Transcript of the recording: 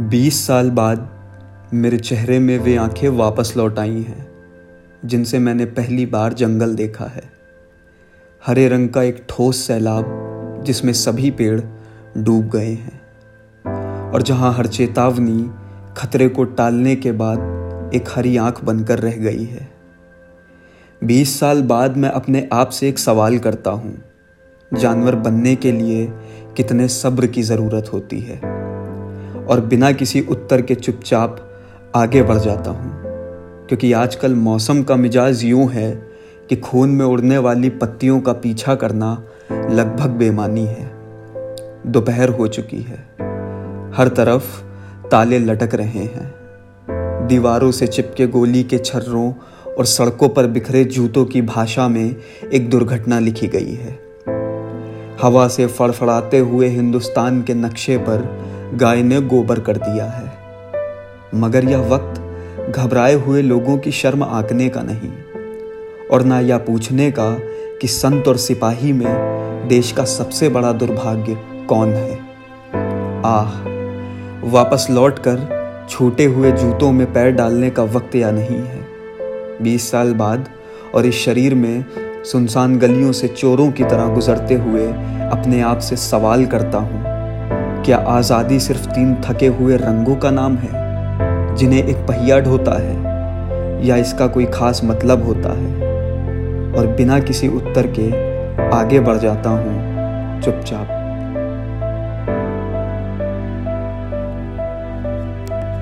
बीस साल बाद मेरे चेहरे में वे आँखें वापस लौट आई हैं, जिनसे मैंने पहली बार जंगल देखा है। हरे रंग का एक ठोस सैलाब, जिसमें सभी पेड़ डूब गए हैं। और जहाँ हर चेतावनी खतरे को टालने के बाद एक हरी आँख बनकर रह गई है। बीस साल बाद मैं अपने आप से एक सवाल करता हूँ, जानवर बनने के लिए कितने सब्र की ज़रूरत होती है? और बिना किसी उत्तर के चुपचाप आगे बढ़ जाता हूँ। क्योंकि आजकल मौसम का मिजाज यूँ है कि खून में उड़ने वाली पत्तियों का पीछा करना लगभग बेमानी है। दोपहर हो चुकी है। हर तरफ़ ताले लटक रहे हैं। दीवारों से चिपके गोली के छर्रों और सड़कों पर बिखरे जूतों की भाषा में एक दुर्घटना लिखी गई है। हवा से फड़फड़ाते हुए हिंदुस्तान के नक्शे पर गाय ने गोबर कर दिया है। मगर यह वक्त घबराए हुए लोगों की शर्म आंकने का नहीं, और ना यह पूछने का कि संत और सिपाही में देश का सबसे बड़ा दुर्भाग्य कौन है। आह, वापस लौटकर छूटे हुए जूतों में पैर डालने का वक्त या नहीं है। बीस साल बाद और इस शरीर में सुनसान गलियों से चोरों की तरह गुजरते हुए अपने आप से सवाल करता हूँ क्या आज़ादी सिर्फ़ तीन थके हुए रंगों का नाम है, जिन्हें एक पहिया ढोता है, या इसका कोई खास मतलब होता है? और बिना किसी उत्तर के आगे बढ़ जाता हूँ, चुपचाप।